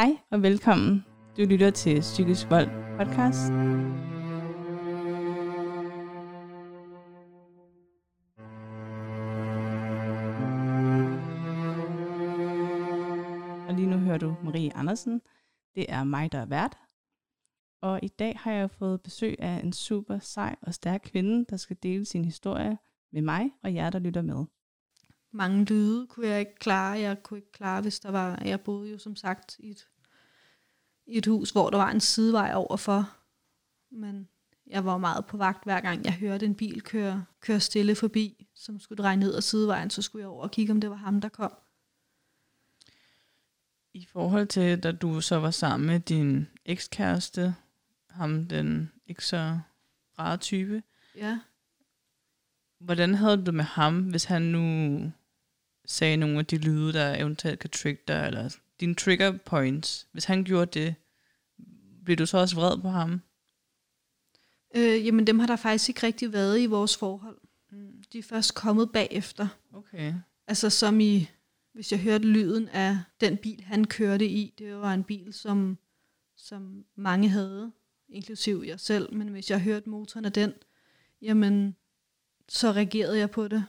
Hej og velkommen. Du lytter til Psykisk Vold podcast. Og lige nu hører du Marie Andersen. Det er mig, der er vært. Og i dag har jeg fået besøg af en super sej og stærk kvinde, der skal dele sin historie med mig og jer, der lytter med mange lyde kunne jeg ikke klare. Jeg kunne ikke klare, hvis der var... Jeg boede jo som sagt i et, i et hus, hvor der var en sidevej overfor. Men jeg var meget på vagt, hver gang jeg hørte en bil køre, køre stille forbi, som skulle dreje ned ad sidevejen, så skulle jeg over og kigge, om det var ham, der kom. I forhold til, da du så var sammen med din ekskæreste, ham den ikke så rare type, Ja. hvordan havde du det med ham, hvis han nu sagde nogle af de lyde, der eventuelt kan trigge dig, eller dine trigger points, hvis han gjorde det, blev du så også vred på ham? Øh, jamen, dem har der faktisk ikke rigtig været i vores forhold. De er først kommet bagefter. Okay. Altså som i, hvis jeg hørte lyden af den bil, han kørte i, det var en bil, som, som mange havde, inklusiv jeg selv, men hvis jeg hørte motoren af den, jamen, så reagerede jeg på det.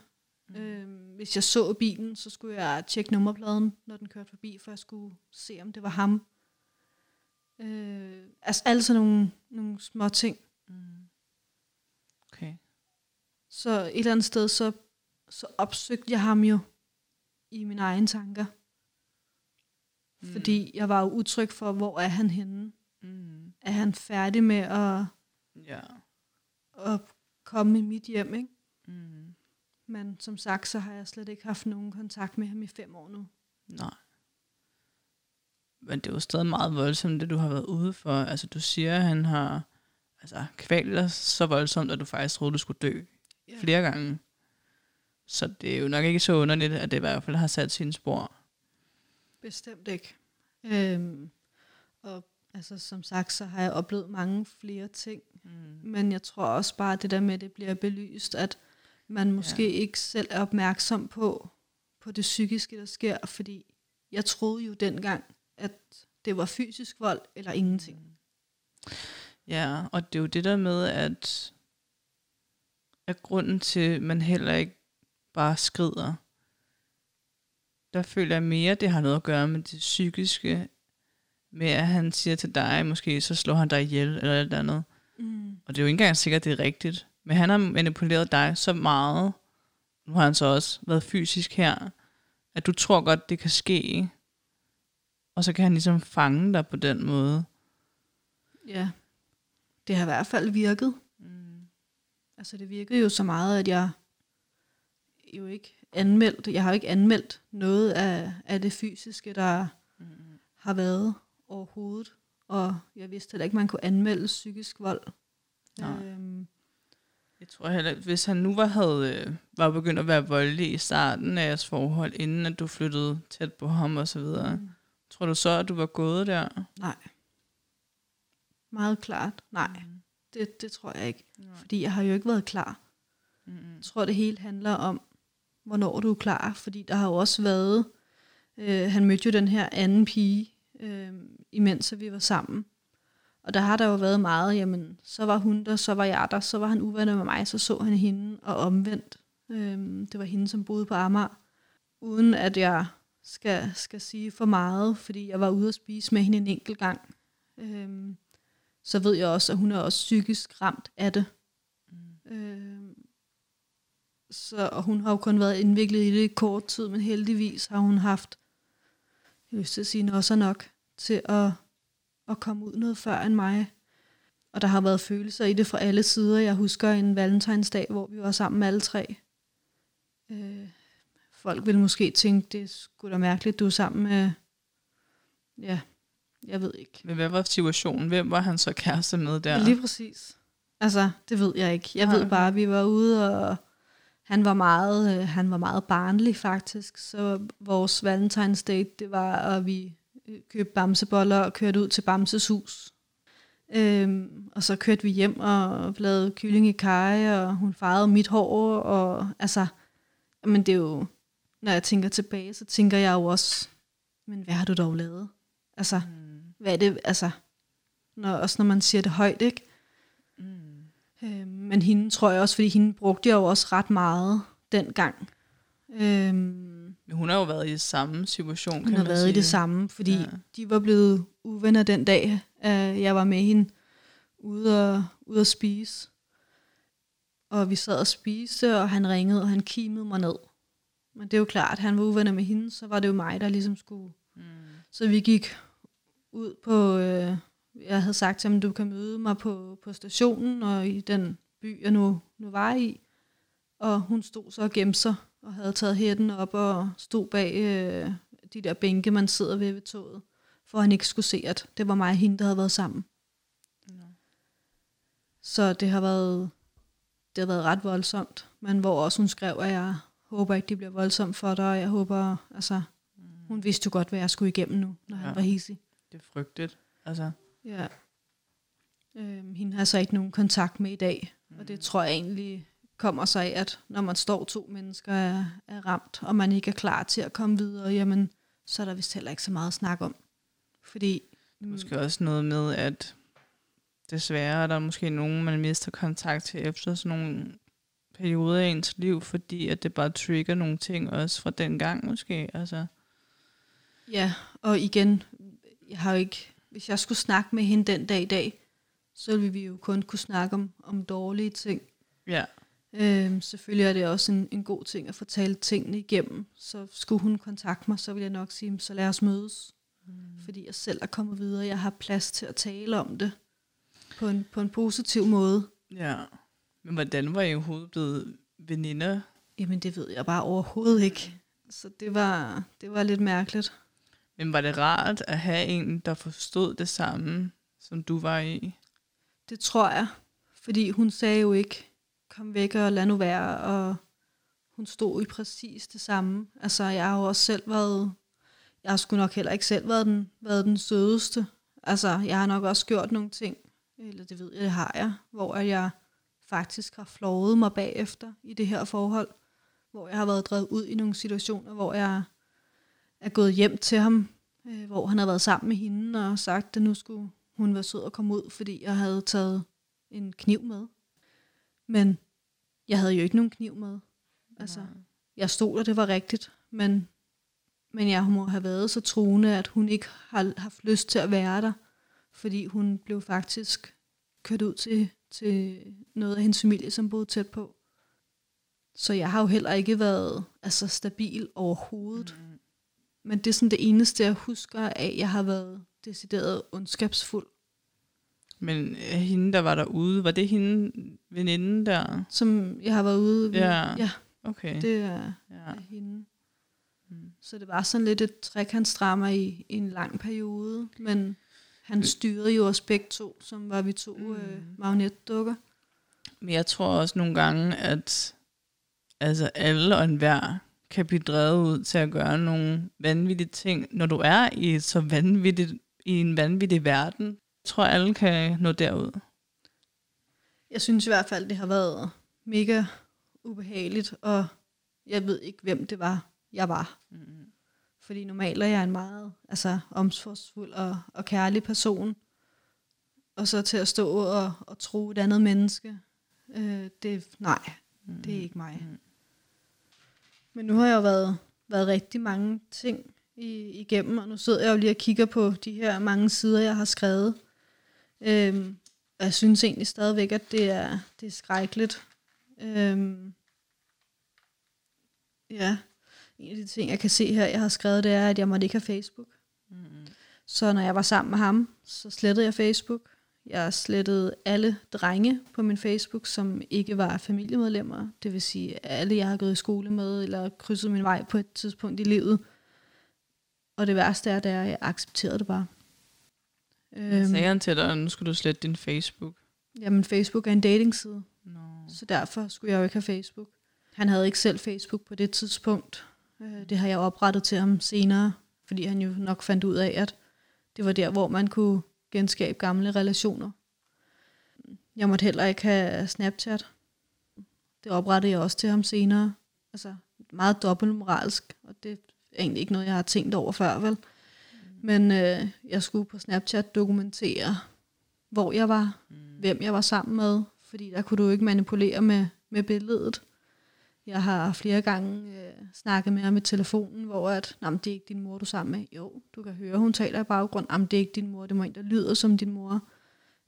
Mm. Øhm, hvis jeg så bilen, så skulle jeg tjekke nummerpladen, når den kørte forbi, for jeg skulle se, om det var ham. Øh, altså alle sådan nogle, nogle små ting. Mm. Okay. Så et eller andet sted, så, så opsøgte jeg ham jo i mine egne tanker. Mm. Fordi jeg var jo utryg for, hvor er han henne? Mm. Er han færdig med at, Ja. at komme i mit hjem, ikke? Mm. Men som sagt, så har jeg slet ikke haft nogen kontakt med ham i fem år nu. Nej. Men det er jo stadig meget voldsomt, det du har været ude for. Altså, du siger, at han har altså, kvalt dig så voldsomt, at du faktisk troede, du skulle dø Ja. flere gange. Så det er jo nok ikke så underligt, at det i hvert fald har sat sine spor. Bestemt ikke. Øhm, og altså, som sagt, så har jeg oplevet mange flere ting. Mm. Men jeg tror også bare, at det der med, at det bliver belyst, at man måske ja. ikke selv er opmærksom på, på det psykiske, der sker. Fordi jeg troede jo dengang, at det var fysisk vold eller ingenting. Ja, og det er jo det der med, at, at grunden til, at man heller ikke bare skrider, der føler jeg mere, det har noget at gøre med det psykiske, med at han siger til dig, måske så slår han dig ihjel, eller eller andet. Mm. Og det er jo ikke engang sikkert, at det er rigtigt. Men han har manipuleret dig så meget, nu har han så også været fysisk her, at du tror godt, det kan ske. Og så kan han ligesom fange dig på den måde. Ja, det har i hvert fald virket. Mm. Altså det virkede jo så meget, at jeg jo ikke anmeldt, jeg har jo ikke anmeldt noget af, af det fysiske, der Mm. har været overhovedet. Og jeg vidste heller ikke, man kunne anmelde psykisk vold. Nej. Øhm, Jeg tror heller, hvis han nu var, havde, øh, var begyndt at være voldelig i starten af jeres forhold, inden at du flyttede tæt på ham og så videre, mm, tror du så, at du var gået der? nej. Meget klart. Nej, Mm. det, det tror jeg ikke. Nej. Fordi jeg har jo ikke været klar. Mm. Jeg tror, det hele handler om, hvornår du er klar. Fordi der har jo også været... Øh, han mødte jo den her anden pige, øh, imens vi var sammen. Og der har der jo været meget, jamen, så var hun der, så var jeg der, så var han uvenner med mig, så så han hende, og omvendt. Øh, det var hende, som boede på Amager. Uden at jeg skal, skal sige for meget, fordi jeg var ude at spise med hende en enkelt gang. Øh, så ved jeg også, at hun er også psykisk ramt af det. Mm. Øh, så, og hun har jo kun været indviklet i det i kort tid, men heldigvis har hun haft, jeg vil lyst til at sige, også nok til at, at komme ud noget før end mig. Og der har været følelser i det fra alle sider. Jeg husker en valentinsdag, hvor vi var sammen med alle tre. Øh, folk vil måske tænke, det sgu da mærkeligt, du er sammen med, ja, jeg ved ikke. Men hvad var situationen? Hvem var han så kæreste med der? Ja. Lige præcis. Altså, det ved jeg ikke. Jeg Nej, ved bare, at vi var ude, og han var meget, øh, han var meget barnlig faktisk. Så vores valentines date, det var, at vi købte bamseboller og kørte ud til Bamses hus. Øhm, og så kørte vi hjem og lavede kylling i kaj, og hun farvede mit hår, og altså, men det er jo, når jeg tænker tilbage, så tænker jeg jo også, men hvad har du dog lavet? Altså, Mm. hvad er det, altså, når, også når man siger det højt, ikke? Mm. Øh, men hende tror jeg også, fordi hende brugte jeg jo også ret meget dengang. Øh, Men hun har jo været i samme situation, hun kan har man været sige. i det samme, fordi Ja. de var blevet uvenner den dag, øh, jeg var med hende ude og, ude at spise. Og vi sad og spiste, og han ringede, og han kimede mig ned. Men det er jo klart, at han var uvenner med hende, så var det jo mig, der ligesom skulle... Mm. Så vi gik ud på... Øh, jeg havde sagt til ham, du kan møde mig på, på stationen, og i den by, jeg nu, nu var i. Og hun stod så og gemte sig, og havde taget hætten op og stod bag øh, de der bænke, man sidder ved ved toget, for at han ikke skulle se, at det var mig og hende, der havde været sammen. Nå. Så det har været, det har været ret voldsomt, men hvor også hun skrev, at jeg håber ikke, det bliver voldsomt for dig, og jeg håber, altså, hun vidste jo godt, hvad jeg skulle igennem nu, når ja. Han var hisig. Det er frygteligt. Altså, Ja. Øhm, hende har så ikke nogen kontakt med i dag, og Mm. det tror jeg egentlig kommer sig af, at når man står to mennesker er, er ramt, og man ikke er klar til at komme videre, jamen, så er der vist heller ikke så meget at snakke om. Fordi, det er måske også noget med, at desværre er der måske nogen, man mister kontakt til efter sådan nogle perioder i ens liv, fordi at det bare trigger nogle ting også fra den gang måske. Altså, ja, og igen, jeg har jo ikke, hvis jeg skulle snakke med hende den dag i dag, så ville vi jo kun kunne snakke om, om dårlige ting. ja. Øhm, selvfølgelig er det også en, en god ting at fortælle tingene igennem. Så skulle hun kontakte mig, så vil jeg nok sige, så lad os mødes. Mm. Fordi jeg selv er kommet videre. Jeg har plads til at tale om det på en, på en positiv måde. Ja. Men hvordan var I overhovedet blevet veninder? Jamen det ved jeg bare overhovedet ikke. Så det var, det var lidt mærkeligt. Men var det rart at have en, der forstod det samme, som du var i? Det tror jeg. Fordi hun sagde jo ikke, kom væk og lad nu være. Og hun stod i præcis det samme. Altså jeg har jo også selv været, jeg har sgu nok heller ikke selv været den, været den sødeste. Altså jeg har nok også gjort nogle ting, eller det ved jeg, det har jeg, hvor at jeg faktisk har flået mig bagefter i det her forhold. Hvor jeg har været drevet ud i nogle situationer, hvor jeg er gået hjem til ham, øh, hvor han har været sammen med hende og sagt, at nu skulle hun være sød at komme ud, fordi jeg havde taget en kniv med. Men jeg havde jo ikke nogen kniv med. Altså, jeg stod der, det var rigtigt, men, men jeg må have været så truende, at hun ikke har haft lyst til at være der, fordi hun blev faktisk kørt ud til, til noget af hendes familie, som boede tæt på. Så jeg har jo heller ikke været altså, stabil overhovedet. Mm. Men det er sådan det eneste, jeg husker af, jeg har været decideret ondskabsfuld. Men øh, hende, der var derude, var det hende veninden der? Som jeg har været ude ved. Ja. ja Okay. det er, ja. er hende. Mm. Så det var sådan lidt et trekantsdrama i, i en lang periode. Men han styrede jo os begge to, som var vi to mm. øh, magnetdukker. Men jeg tror også nogle gange, at altså alle og enhver kan blive drevet ud til at gøre nogle vanvittige ting, når du er i så vanvittigt, i en vanvittig verden. Jeg tror, alle kan nå derud. Jeg synes i hvert fald, det har været mega ubehageligt, og jeg ved ikke, hvem det var, jeg var. Mm. Fordi normalt er jeg en meget altså, omsorgsfuld og, og kærlig person. Og så til at stå og, og tro et andet menneske, øh, det nej, Mm. det er ikke mig. Mm. Men nu har jeg jo været, været rigtig mange ting i, igennem, og nu sidder jeg jo lige og kigger på de her mange sider, jeg har skrevet. Øhm, og jeg synes egentlig stadigvæk, at det er, det er skrækkeligt. Øhm, ja, en af de ting, jeg kan se her, jeg har skrevet, det er, at jeg måtte ikke have Facebook. Mm. Så når jeg var sammen med ham, så slettede jeg Facebook. Jeg slettede alle drenge på min Facebook, som ikke var familiemedlemmer. Det vil sige alle, jeg har gået i skole med, eller krydset min vej på et tidspunkt i livet. Og det værste er, er, at jeg accepterede det bare. Øhm. Sagde han til dig, at nu skulle du slette din Facebook? Jamen, Facebook er en datingside, No. så derfor skulle jeg jo ikke have Facebook. Han havde ikke selv Facebook på det tidspunkt. Øh, Det har jeg oprettet til ham senere, fordi han jo nok fandt ud af, at det var der, hvor man kunne genskabe gamle relationer. Jeg måtte heller ikke have Snapchat. Det oprettede jeg også til ham senere. Altså meget dobbeltmoralsk, og det er egentlig ikke noget, jeg har tænkt over før, vel? Men øh, jeg skulle på Snapchat dokumentere, hvor jeg var, mm. hvem jeg var sammen med, fordi der kunne du ikke manipulere med, med billedet. Jeg har flere gange øh, snakket med ham i telefonen, hvor at, det er ikke din mor, du er sammen med. Jo, du kan høre, hun taler i baggrund. Jamen, det er ikke din mor, det må en, der lyder som din mor.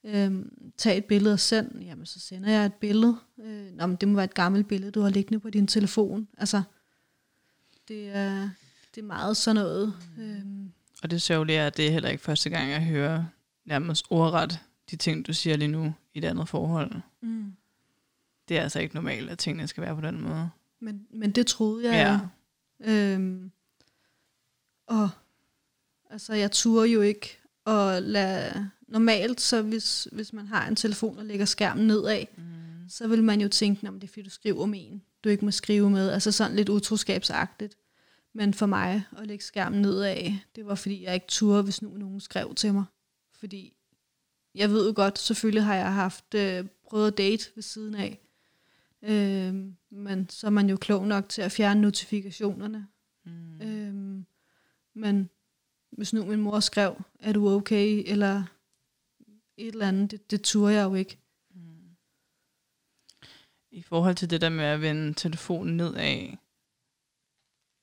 Øhm, tag et billede og send. Jamen, så sender jeg et billede. Øh, jamen, det må være et gammelt billede, du har liggende på din telefon. Altså, det er, det er meget sådan noget. Øhm. Og det sørgelige er, at det er heller ikke første gang, jeg hører nærmest ordret de ting, du siger lige nu i et andet forhold. Mm. Det er altså ikke normalt, at tingene skal være på den måde. Men, men det troede jeg. Ja. Øhm, og altså, jeg turde jo ikke at lade... Normalt, så hvis, hvis man har en telefon og lægger skærmen nedad, mm. så vil man jo tænke, at det er fordi, du skriver med en, du ikke må skrive med. Altså sådan lidt utroskabsagtigt. Men for mig at lægge skærmen nedad, det var fordi, jeg ikke turde, hvis nu nogen skrev til mig. Fordi jeg ved jo godt, selvfølgelig har jeg haft øh, prøvet at date ved siden af. Øh, men så er man jo klog nok til at fjerne notifikationerne. Mm. Øh, men hvis nu min mor skrev, er du okay, eller et eller andet, det, det turde jeg jo ikke. Mm. I forhold til det der med at vende telefonen nedad,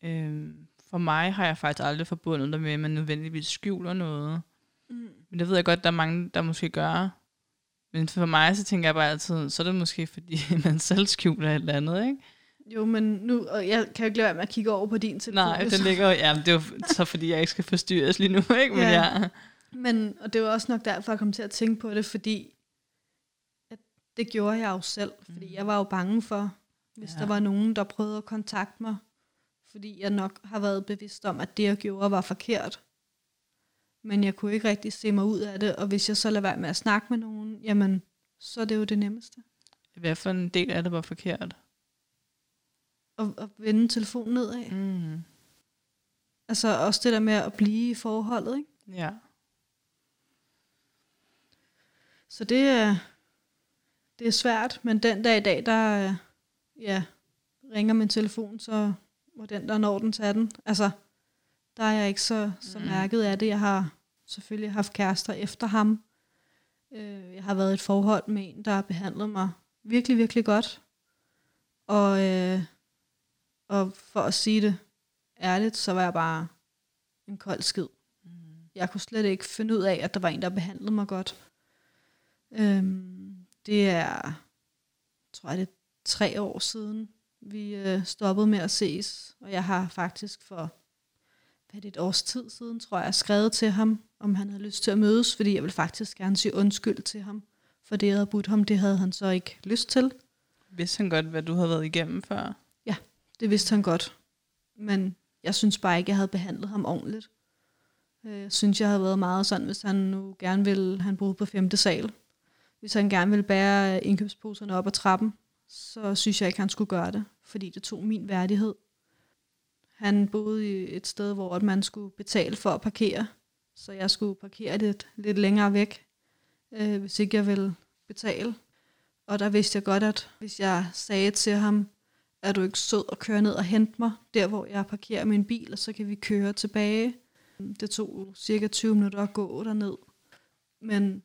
øh, for mig har jeg faktisk aldrig forbundet det med, at man nødvendigvis skjuler noget. Mm. Men det ved jeg godt, der er mange, der måske gør. Men for mig, så tænker jeg bare altid, så er det måske, fordi man selv skjuler et eller andet, ikke? Jo, men nu, og jeg kan jo ikke lade være med at kigge over på din telefon. Nej, den ligger ja, det er jo så fordi, jeg ikke skal forstyrres lige nu, ikke? Men, ja. ja. men og det var også nok derfor, jeg kom til at tænke på det, fordi at det gjorde jeg jo selv, fordi mm. jeg var jo bange for, hvis ja. der var nogen, der prøvede at kontakte mig, fordi jeg nok har været bevidst om, at det, jeg gjorde, var forkert men jeg kunne ikke rigtig se mig ud af det, og hvis jeg så lader være med at snakke med nogen, jamen, så er det jo det nemmeste. Hvad for en del af det var forkert? At, at vende telefonen nedad. Mm. Altså også det der med at blive i forholdet, ikke? Ja. Så det er, det er svært, men den dag i dag, der ja, ringer min telefon, så må den, der når den, tage den. Altså, der er jeg ikke så, så mm. mærket af det. Jeg har selvfølgelig haft kærester efter ham. Øh, jeg har været i et forhold med en, der har behandlet mig virkelig, virkelig godt. Og, øh, og for at sige det ærligt, så var jeg bare en kold skid. Mm. Jeg kunne slet ikke finde ud af, at der var en, der behandlede mig godt. Øhm, det er, tror jeg, det er tre år siden, vi øh, stoppede med at ses. Og jeg har faktisk for hvad det et års tid siden, tror jeg, skrevet til ham, om han havde lyst til at mødes, fordi jeg ville faktisk gerne sige undskyld til ham, for det, jeg havde budt ham, det havde han så ikke lyst til. Vidste han godt, hvad du havde været igennem før? Ja, det vidste han godt. Men jeg synes bare ikke, jeg havde behandlet ham ordentligt. Øh, jeg synes, jeg havde været meget sådan, hvis han nu gerne ville, han boede på femte sal. Hvis han gerne ville bære indkøbsposerne op ad trappen, så synes jeg ikke, han skulle gøre det, fordi det tog min værdighed han boede i et sted, hvor man skulle betale for at parkere, så jeg skulle parkere lidt, lidt længere væk, øh, hvis ikke jeg ville betale. Og der vidste jeg godt, at hvis jeg sagde til ham, er du ikke sød at køre ned og hente mig, der hvor jeg parkerer min bil, og så kan vi køre tilbage. Det tog cirka 20 minutter at gå derned. Men,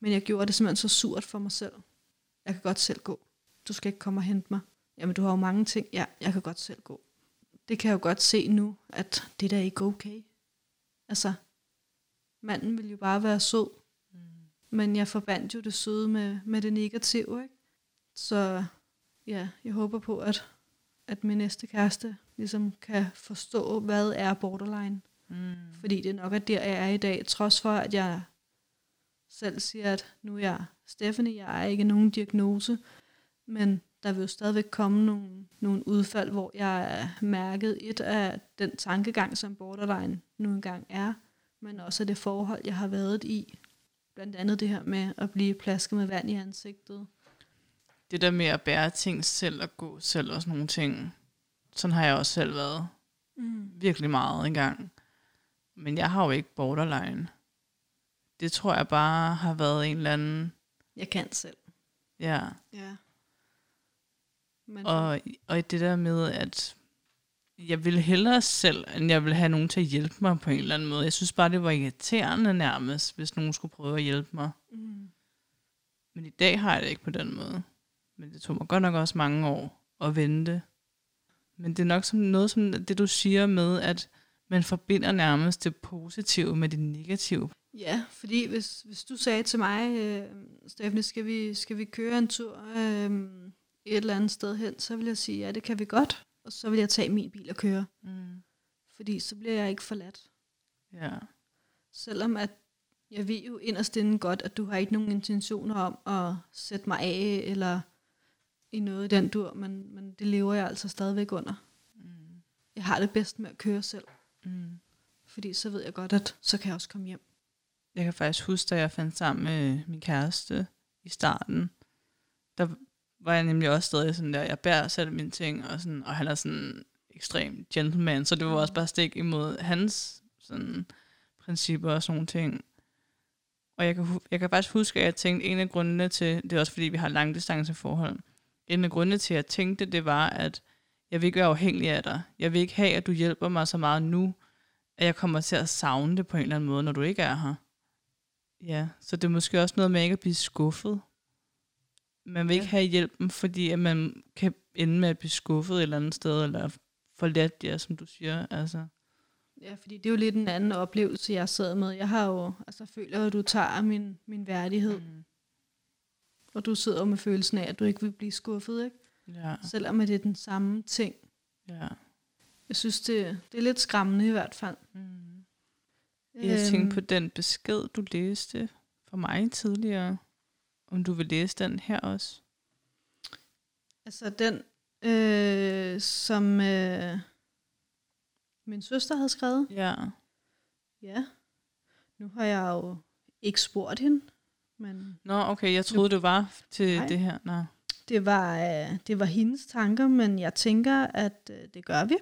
men jeg gjorde det simpelthen så surt for mig selv. Jeg kan godt selv gå. Du skal ikke komme og hente mig. Jamen, du har jo mange ting. Ja, jeg kan godt selv gå det kan jeg jo godt se nu, at det der er ikke okay. Altså, manden vil jo bare være sød. Mm. Men jeg forbandt jo det søde med, med det negative, ikke? Så ja, jeg håber på, at, at min næste kæreste ligesom kan forstå, hvad er borderline. Mm. Fordi det nok er der, jeg er i dag, trods for, at jeg selv siger, at nu er jeg Stephanie, jeg er ikke nogen diagnose, men der vil jo stadigvæk komme nogle, nogle udfald, hvor jeg er mærket et af den tankegang, som borderline nu engang er, men også af det forhold, jeg har været i. Blandt andet det her med at blive plasket med vand i ansigtet. Det der med at bære ting selv og gå selv og sådan nogle ting, sådan har jeg også selv været. Mm. Virkelig meget engang. Men jeg har jo ikke borderline. Det tror jeg bare har været en eller anden... Jeg kan selv. Ja. Ja. Men... Og, og det der med, at jeg ville hellere selv, end jeg ville have nogen til at hjælpe mig på en eller anden måde. Jeg synes bare, det var irriterende nærmest, hvis nogen skulle prøve at hjælpe mig. Mm. Men i dag har jeg det ikke på den måde. Men det tog mig godt nok også mange år at vente. Men det er nok som noget som det, du siger med, at man forbinder nærmest det positive med det negative. Ja, fordi hvis, hvis du sagde til mig, øh, Stephanie, skal vi, skal vi køre en tur øh, et eller andet sted hen, så vil jeg sige, ja, det kan vi godt. Og så vil jeg tage min bil og køre. Mm. Fordi så bliver jeg ikke forladt. Ja. Selvom at jeg ved jo inderst inde godt, at du har ikke nogen intentioner om at sætte mig af, eller i noget i den dur, men, men det lever jeg altså stadigvæk under. Mm. Jeg har det bedst med at køre selv, Mm. fordi så ved jeg godt, at så kan jeg også komme hjem. Jeg kan faktisk huske, da jeg fandt sammen med min kæreste i starten, der var jeg nemlig også stadig sådan der, jeg bærer selv mine ting, og, sådan, og han er sådan ekstrem gentleman, så det var også bare stik imod hans sådan, principper og sådan nogle ting. Og jeg kan, jeg kan faktisk huske, at jeg tænkte, en af grundene til, det er også fordi, vi har langdistanceforhold, en af grundene til, at jeg tænkte, det var, at jeg vil ikke være afhængig af dig. Jeg vil ikke have, at du hjælper mig så meget nu, at jeg kommer til at savne det på en eller anden måde, når du ikke er her. Ja, så det er måske også noget med ikke at blive skuffet. Man vil ikke have hjælpen, fordi at man kan ende med at blive skuffet et eller andet sted, eller forladt, ja, som du siger. Altså. Ja, fordi det er jo lidt en anden oplevelse, jeg sad med. Jeg har jo, altså føler, at du tager min, min værdighed, Mm. og du sidder med følelsen af, at du ikke vil blive skuffet, ikke? Ja, Selvom det er den samme ting. ja. Jeg synes, det, det er lidt skræmmende i hvert fald. Mm. Jeg tænkte Øhm, på den besked, du læste for mig tidligere. Om du vil læse den her også. Altså den, øh, som øh, min søster havde skrevet. Ja. Ja. Nu har jeg jo ikke spurgt hende, men Nå, okay, jeg troede, det var til Nej. det her. Nå. det var, øh, det var hendes tanker, men jeg tænker, at øh, det gør vi.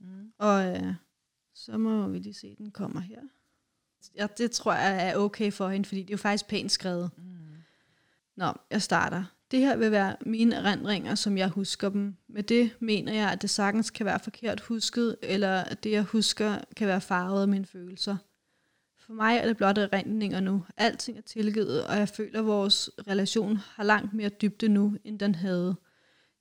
Mm. Og øh, så må vi lige se, den kommer her. Ja, det tror jeg er okay for hende, fordi det er jo faktisk pænt skrevet. Mm. Nå, jeg starter. Det her vil være mine erindringer, som jeg husker dem. Med det mener jeg, at det sagtens kan være forkert husket, eller at det, jeg husker, kan være farvet af mine følelser. For mig er det blot erindringer nu. Alting er tilgivet, og jeg føler, at vores relation har langt mere dybde nu, end den havde.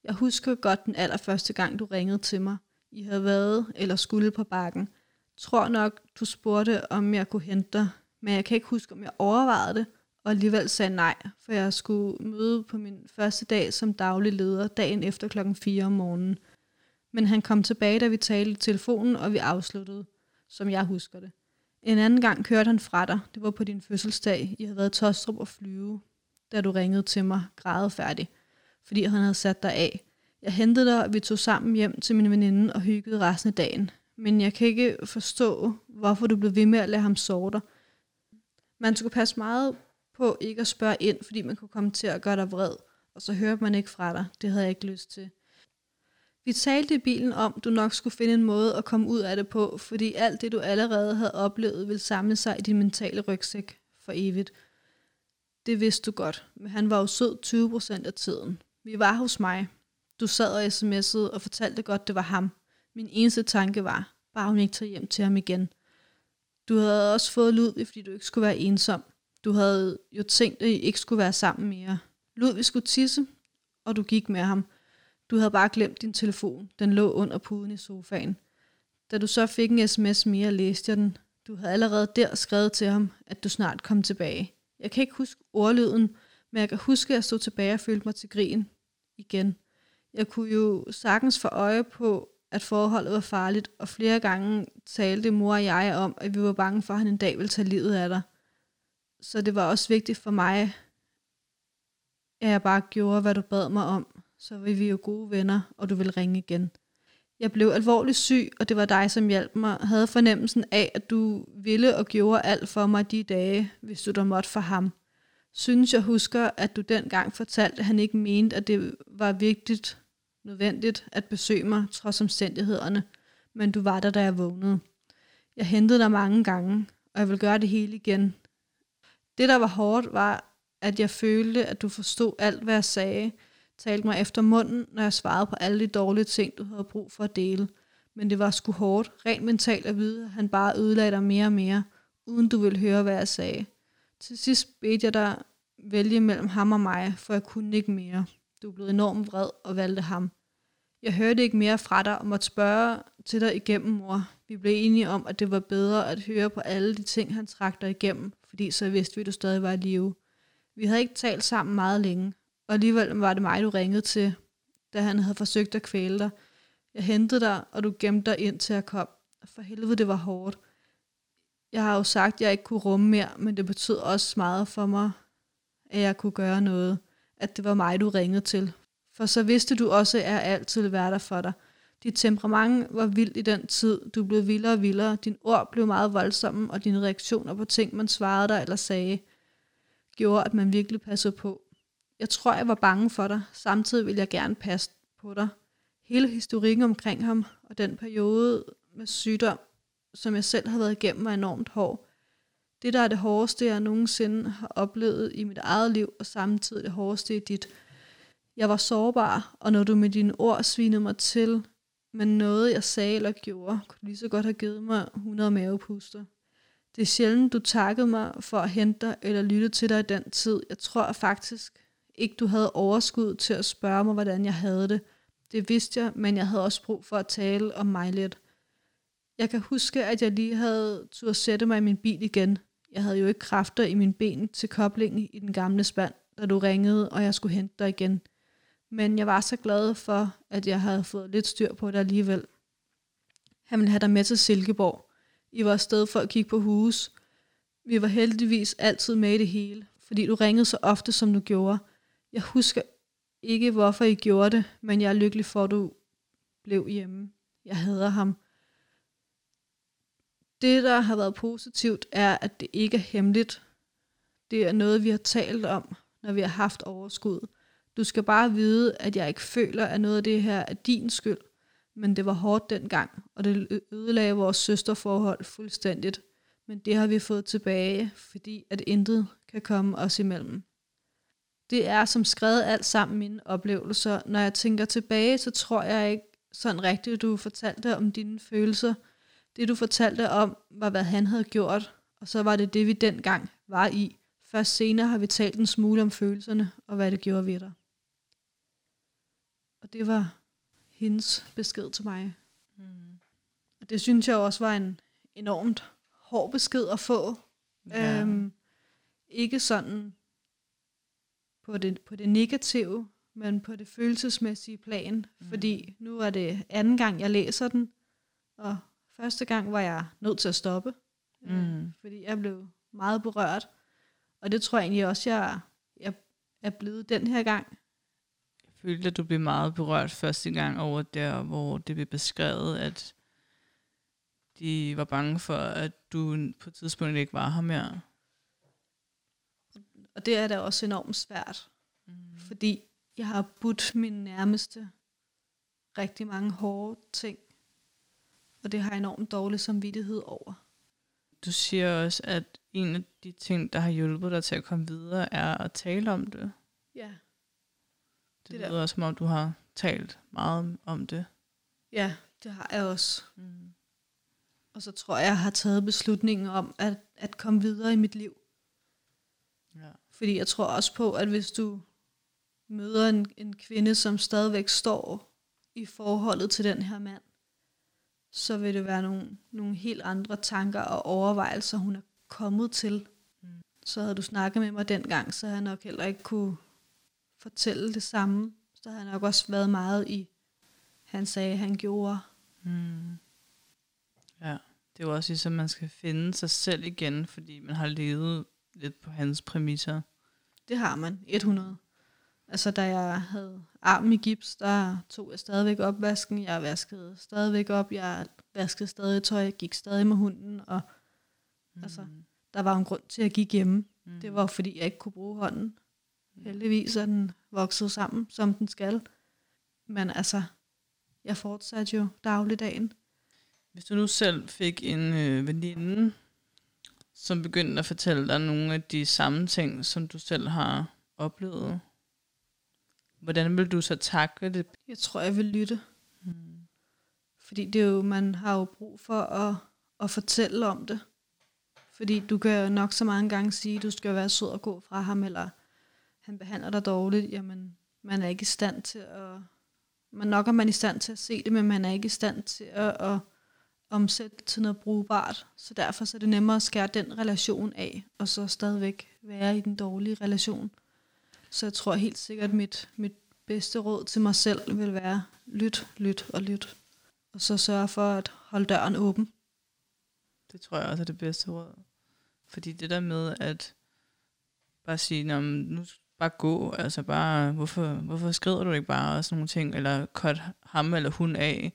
Jeg husker godt den allerførste gang, du ringede til mig. I havde været eller skulle på bakken. Tror nok, du spurgte, om jeg kunne hente dig, men jeg kan ikke huske, om jeg overvejede det, og alligevel sagde nej, for jeg skulle møde på min første dag som daglig leder dagen efter klokken 4 om morgenen. Men han kom tilbage, da vi talte i telefonen, og vi afsluttede, som jeg husker det. En anden gang kørte han fra dig. Det var på din fødselsdag. I havde været i Tostrup og flyve, da du ringede til mig, grædefærdig, fordi han havde sat dig af. Jeg hentede dig, og vi tog sammen hjem til min veninde og hyggede resten af dagen. Men jeg kan ikke forstå, hvorfor du blev ved med at lade ham sove dig. Man skulle passe meget på ikke at spørge ind, fordi man kunne komme til at gøre dig vred, og så hørte man ikke fra dig. Det havde jeg ikke lyst til. Vi talte i bilen om, du nok skulle finde en måde at komme ud af det på, fordi alt det, du allerede havde oplevet, ville samle sig i din mentale rygsæk for evigt. Det vidste du godt, men han var jo sød 20% af tiden. Vi var hos mig. Du sad og sms'ede og fortalte godt, det var ham. Min eneste tanke var, bare hun ikke tager hjem til ham igen. Du havde også fået Ludvig, fordi du ikke skulle være ensom. Du havde jo tænkt, at I ikke skulle være sammen mere. Ludvig skulle tisse, og du gik med ham. Du havde bare glemt din telefon. Den lå under puden i sofaen. Da du så fik en sms mere, læste jeg den. Du havde allerede der skrevet til ham, at du snart kom tilbage. Jeg kan ikke huske ordlyden, men jeg kan huske, at jeg stod tilbage og følte mig til grin igen. Jeg kunne jo sagtens få øje på, at forholdet var farligt, og flere gange talte mor og jeg om, at vi var bange for, at han en dag ville tage livet af dig. Så det var også vigtigt for mig, at jeg bare gjorde, hvad du bad mig om. Så var vi jo gode venner, og du vil ringe igen. Jeg blev alvorligt syg, og det var dig, som hjalp mig. Jeg havde fornemmelsen af, at du ville og gjorde alt for mig de dage, hvis du der måtte for ham. Synes jeg husker, at du dengang fortalte, at han ikke mente, at det var vigtigt, nødvendigt at besøge mig, trods omstændighederne. Men du var der, da jeg vågnede. Jeg hentede dig mange gange, og jeg vil gøre det hele igen. Det, der var hårdt, var, at jeg følte, at du forstod alt, hvad jeg sagde, talte mig efter munden, når jeg svarede på alle de dårlige ting, du havde brug for at dele. Men det var sgu hårdt, rent mentalt at vide, at han bare ødelagde dig mere og mere, uden du ville høre, hvad jeg sagde. Til sidst bedte jeg dig vælge mellem ham og mig, for jeg kunne ikke mere. Du blev enormt vred og valgte ham. Jeg hørte ikke mere fra dig og måtte spørge til dig igennem, mor. Vi blev enige om, at det var bedre at høre på alle de ting, han trak dig igennem, fordi så vidste vi, at du stadig var i live. Vi havde ikke talt sammen meget længe, og alligevel var det mig, du ringede til, da han havde forsøgt at kvæle dig. Jeg hentede dig, og du gemte dig ind til at komme. For helvede, det var hårdt. Jeg har jo sagt, at jeg ikke kunne rumme mere, men det betød også meget for mig, at jeg kunne gøre noget. At det var mig, du ringede til. For så vidste du også, at jeg altid vil være der for dig. Dit temperament var vildt i den tid. Du blev vildere og vildere. Din ord blev meget voldsomme, og dine reaktioner på ting, man svarede dig eller sagde, gjorde, at man virkelig passede på. Jeg tror, jeg var bange for dig. Samtidig ville jeg gerne passe på dig. Hele historikken omkring ham, og den periode med sygdom, som jeg selv har været igennem, var enormt hård. Det, der er det hårdeste, jeg nogensinde har oplevet i mit eget liv, og samtidig det hårdeste i dit. Jeg var sårbar, og når du med dine ord svinede mig til, men noget jeg sagde eller gjorde, kunne lige så godt have givet mig 100 mavepuster. Det er sjældent, du takkede mig for at hente dig eller lytte til dig i den tid. Jeg tror faktisk ikke, du havde overskud til at spørge mig, hvordan jeg havde det. Det vidste jeg, men jeg havde også brug for at tale om mig lidt. Jeg kan huske, at jeg lige havde tur sætte mig i min bil igen. Jeg havde jo ikke kræfter i min ben til koblingen i den gamle spand, da du ringede, og jeg skulle hente dig igen. Men jeg var så glad for, at jeg havde fået lidt styr på det alligevel. Han ville have dig med til Silkeborg. I var afsted for at kigge på hus. Vi var heldigvis altid med i det hele, fordi du ringede så ofte, som du gjorde. Jeg husker ikke, hvorfor I gjorde det, men jeg er lykkelig for, at du blev hjemme. Jeg hader ham. Det, der har været positivt, er, at det ikke er hemmeligt. Det er noget, vi har talt om, når vi har haft overskud. Du skal bare vide, at jeg ikke føler, at noget af det her er din skyld, men det var hårdt dengang, og det ødelagde vores søsterforhold fuldstændigt. Men det har vi fået tilbage, fordi at intet kan komme os imellem. Det er som skrevet alt sammen mine oplevelser. Når jeg tænker tilbage, så tror jeg ikke sådan rigtigt, du fortalte om dine følelser. Det du fortalte om, var hvad han havde gjort, og så var det det, vi dengang var i. Først senere har vi talt en smule om følelserne, og hvad det gjorde ved dig. Og det var hendes besked til mig. Mm. Og det synes jeg også var en enormt hård besked at få. Ja. Øhm, ikke sådan på det, på det negative, men på det følelsesmæssige plan. Mm. Fordi nu er det anden gang, jeg læser den, og første gang var jeg nødt til at stoppe. Øh, mm. Øh, fordi jeg blev meget berørt. Og det tror jeg egentlig også, jeg, jeg er blevet den her gang følte, at du blev meget berørt første gang over der, hvor det blev beskrevet, at de var bange for, at du på et tidspunkt ikke var her mere. Og det er da også enormt svært, mm. fordi jeg har budt min nærmeste rigtig mange hårde ting, og det har jeg enormt dårlig samvittighed over. Du siger også, at en af de ting, der har hjulpet dig til at komme videre, er at tale om det. Ja. Det, det lyder også, som om du har talt meget om det. Ja, det har jeg også. Mm. Og så tror jeg, jeg har taget beslutningen om at, at komme videre i mit liv. Ja. Fordi jeg tror også på, at hvis du møder en, en kvinde, som stadigvæk står i forholdet til den her mand, så vil det være nogle, nogle helt andre tanker og overvejelser, hun er kommet til. Mm. Så havde du snakket med mig dengang, så havde jeg nok heller ikke kunne fortælle det samme. Så har han nok også været meget i, han sagde, han gjorde. Mm. Ja, det er jo også ligesom, man skal finde sig selv igen, fordi man har levet lidt på hans præmisser. Det har man, 100. Altså, da jeg havde armen i gips, der tog jeg stadigvæk opvasken. Jeg vaskede stadigvæk op. Jeg vaskede stadig tøj. Jeg gik stadig med hunden. Og mm. altså, der var en grund til, at jeg gik hjemme. Mm. Det var, fordi jeg ikke kunne bruge hånden. Heldigvis er den vokset sammen, som den skal. Men altså, jeg fortsatte jo dagligdagen. Hvis du nu selv fik en øh, veninde, som begyndte at fortælle dig nogle af de samme ting, som du selv har oplevet, hvordan vil du så takle det? Jeg tror, jeg vil lytte. Hmm. Fordi det er jo, man har jo brug for at, at fortælle om det. Fordi du kan jo nok så mange gange sige, at du skal være sød og gå fra ham, eller han behandler dig dårligt. Jamen, man er ikke i stand til at... Man nok er man i stand til at se det, men man er ikke i stand til at, at omsætte det til noget brugbart. Så derfor så er det nemmere at skære den relation af, og så stadigvæk være i den dårlige relation. Så jeg tror helt sikkert, at mit, mit bedste råd til mig selv vil være, lyt, lyt og lyt. Og så sørge for at holde døren åben. Det tror jeg også er det bedste råd. Fordi det der med at bare sige, Nå, nu bare gå, altså bare, hvorfor, hvorfor skrider du ikke bare og sådan nogle ting, eller cut ham eller hun af,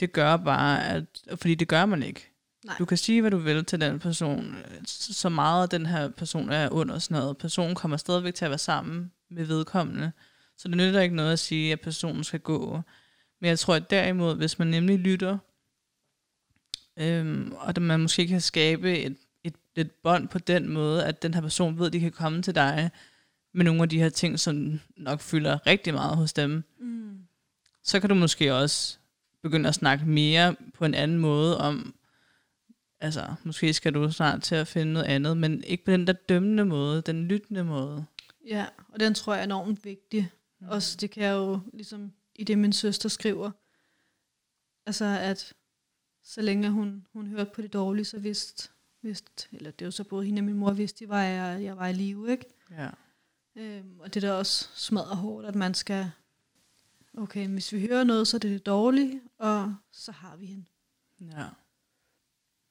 det gør bare, at, fordi det gør man ikke. Nej. Du kan sige, hvad du vil til den person, så meget den her person er under sådan noget. Personen kommer stadigvæk til at være sammen med vedkommende, så det nytter ikke noget at sige, at personen skal gå. Men jeg tror, at derimod, hvis man nemlig lytter, øhm, og at man måske kan skabe et, et, et bånd på den måde, at den her person ved, at de kan komme til dig med nogle af de her ting, som nok fylder rigtig meget hos dem, Mm. så kan du måske også begynde at snakke mere på en anden måde om, altså måske skal du snart til at finde noget andet, men ikke på den der dømmende måde, den lyttende måde. Ja, og den tror jeg er enormt vigtig. Mm. Også det kan jeg jo, ligesom i det min søster skriver, altså at så længe hun, hun hørte på det dårlige, så vidste, vidste eller det var så både hende og min mor vidste, var, jeg, jeg var i live, ikke? Ja. Øhm, og det er da også smadret hårdt, at man skal, okay, hvis vi hører noget, så er det dårlige, og så har vi hende. Ja.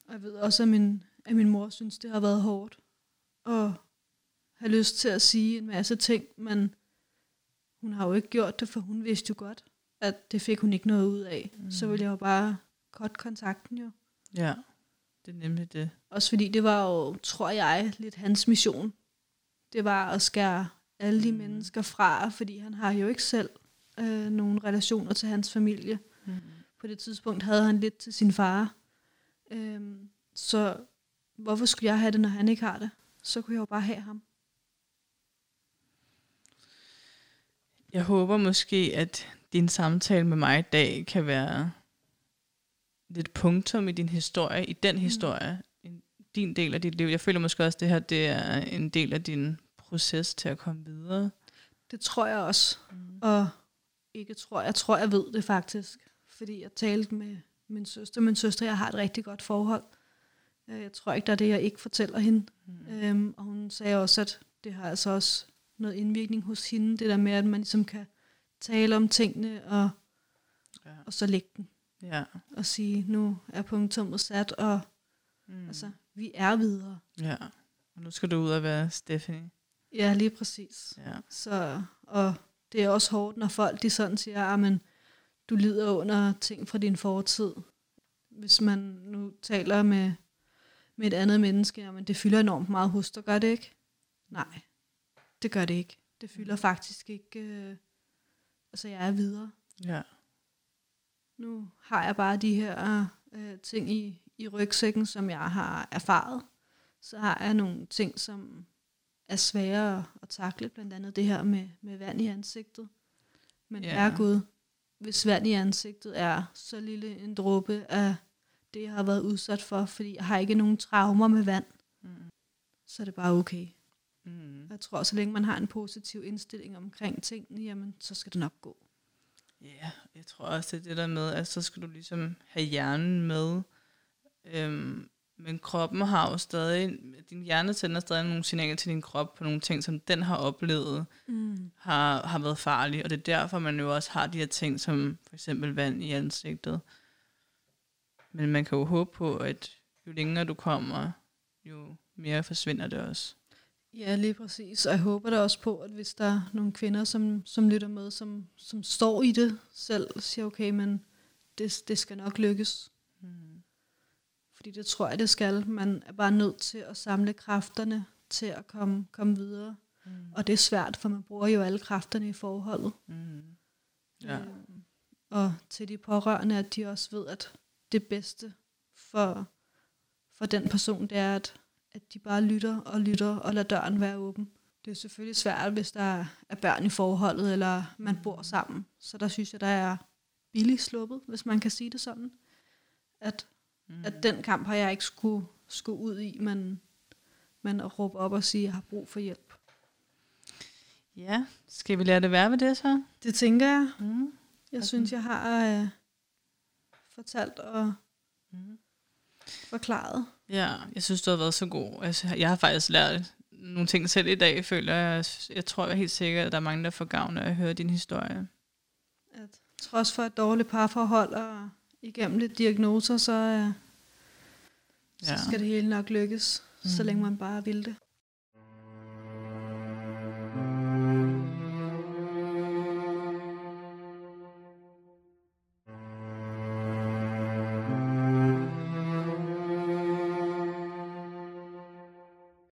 Og jeg ved også, at min, at min mor synes, det har været hårdt. Og have lyst til at sige en masse ting, men hun har jo ikke gjort det, for hun vidste jo godt, at det fik hun ikke noget ud af. Mm. Så ville jeg jo bare cut kontakten jo. Ja, det er nemlig det. Også fordi det var jo, tror jeg, lidt hans mission. Det var at skære alle de Mm. mennesker fra, fordi han har jo ikke selv øh, nogen relationer til hans familie. Mm. På det tidspunkt havde han lidt til sin far. Øhm, så hvorfor skulle jeg have det, når han ikke har det? Så kunne jeg jo bare have ham. Jeg håber måske, at din samtale med mig i dag kan være lidt punktum i din historie, i den historie, en, din del af dit liv. Jeg føler måske også, at det her det er en del af din proces til at komme videre. Det tror jeg også. Mm. Og ikke tror, jeg tror, jeg ved det faktisk. Fordi jeg talte med min søster. Min søster, jeg har et rigtig godt forhold. Øh, Jeg tror ikke, der er det, jeg ikke fortæller hende. Mm. Øhm, og hun sagde også, at det har altså også noget indvirkning hos hende. Det der med, at man ligesom kan tale om tingene, og, Ja. og så lægge den. ja. Og sige, nu er punktummet sat, og Mm. altså, vi er videre. ja. Og nu skal du ud og være Stephanie. Ja, lige præcis. Ja. Så, og det er også hårdt, når folk de sådan siger, at men du lider under ting fra din fortid. Hvis man nu taler med, med et andet menneske, jamen det fylder enormt meget hos dig, gør det ikke? Nej, det gør det ikke. Det fylder faktisk ikke. Øh, altså jeg er videre. Ja. Nu har jeg bare de her øh, ting i, i rygsækken, som jeg har erfaret. Så har jeg nogle ting, som er svære at takle, blandt andet det her med, med vand i ansigtet. Men yeah. er Gud, hvis vand i ansigtet er så lille en dråbe af det, jeg har været udsat for, fordi jeg har ikke nogen traumer med vand, Mm. så er det bare okay. Mm. Jeg tror, så længe man har en positiv indstilling omkring tingene, jamen, så skal det nok gå. Ja, jeg tror også, det er det der med, at så skal du ligesom have hjernen med. Øhm, men kroppen har jo stadig, din hjerne sender stadig nogle signaler til din krop på nogle ting, som den har oplevet, Mm. har, har været farlige. Og det er derfor, man jo også har de her ting, som for eksempel vand i ansigtet. Men man kan jo håbe på, at jo længere du kommer, jo mere forsvinder det også. Ja, lige præcis. Og jeg håber da også på, at hvis der er nogle kvinder, som, som lytter med, som, som står i det selv, siger, okay, men det, det skal nok lykkes. Mm. Fordi det tror jeg, det skal. Man er bare nødt til at samle kræfterne til at komme, komme videre. Mm. Og det er svært, for man bruger jo alle kræfterne i forholdet. Mm. Ja. Øhm, og til de pårørende, at de også ved, at det bedste for, for den person, det er, at, at de bare lytter og lytter og lader døren være åben. Det er selvfølgelig svært, hvis der er børn i forholdet, eller man bor sammen. Så der synes jeg, der er billigt sluppet, hvis man kan sige det sådan. At, mm. at den kamp har jeg ikke skulle, skulle ud i, men, men at råbe op og sige, at jeg har brug for hjælp. Ja, skal vi lade det være ved det så? Det tænker jeg. Mm. Jeg synes, jeg har øh, fortalt og mm. forklaret. Ja, jeg synes, du har været så god. Altså, jeg har faktisk lært nogle ting selv i dag, føler jeg. Jeg tror jeg er helt sikkert, at der er mange, der får gavn af at høre din historie. At trods for et dårligt parforhold og igennem lidt diagnoser, så, øh, så ja. skal det hele nok lykkes, mm. så længe man bare vil det.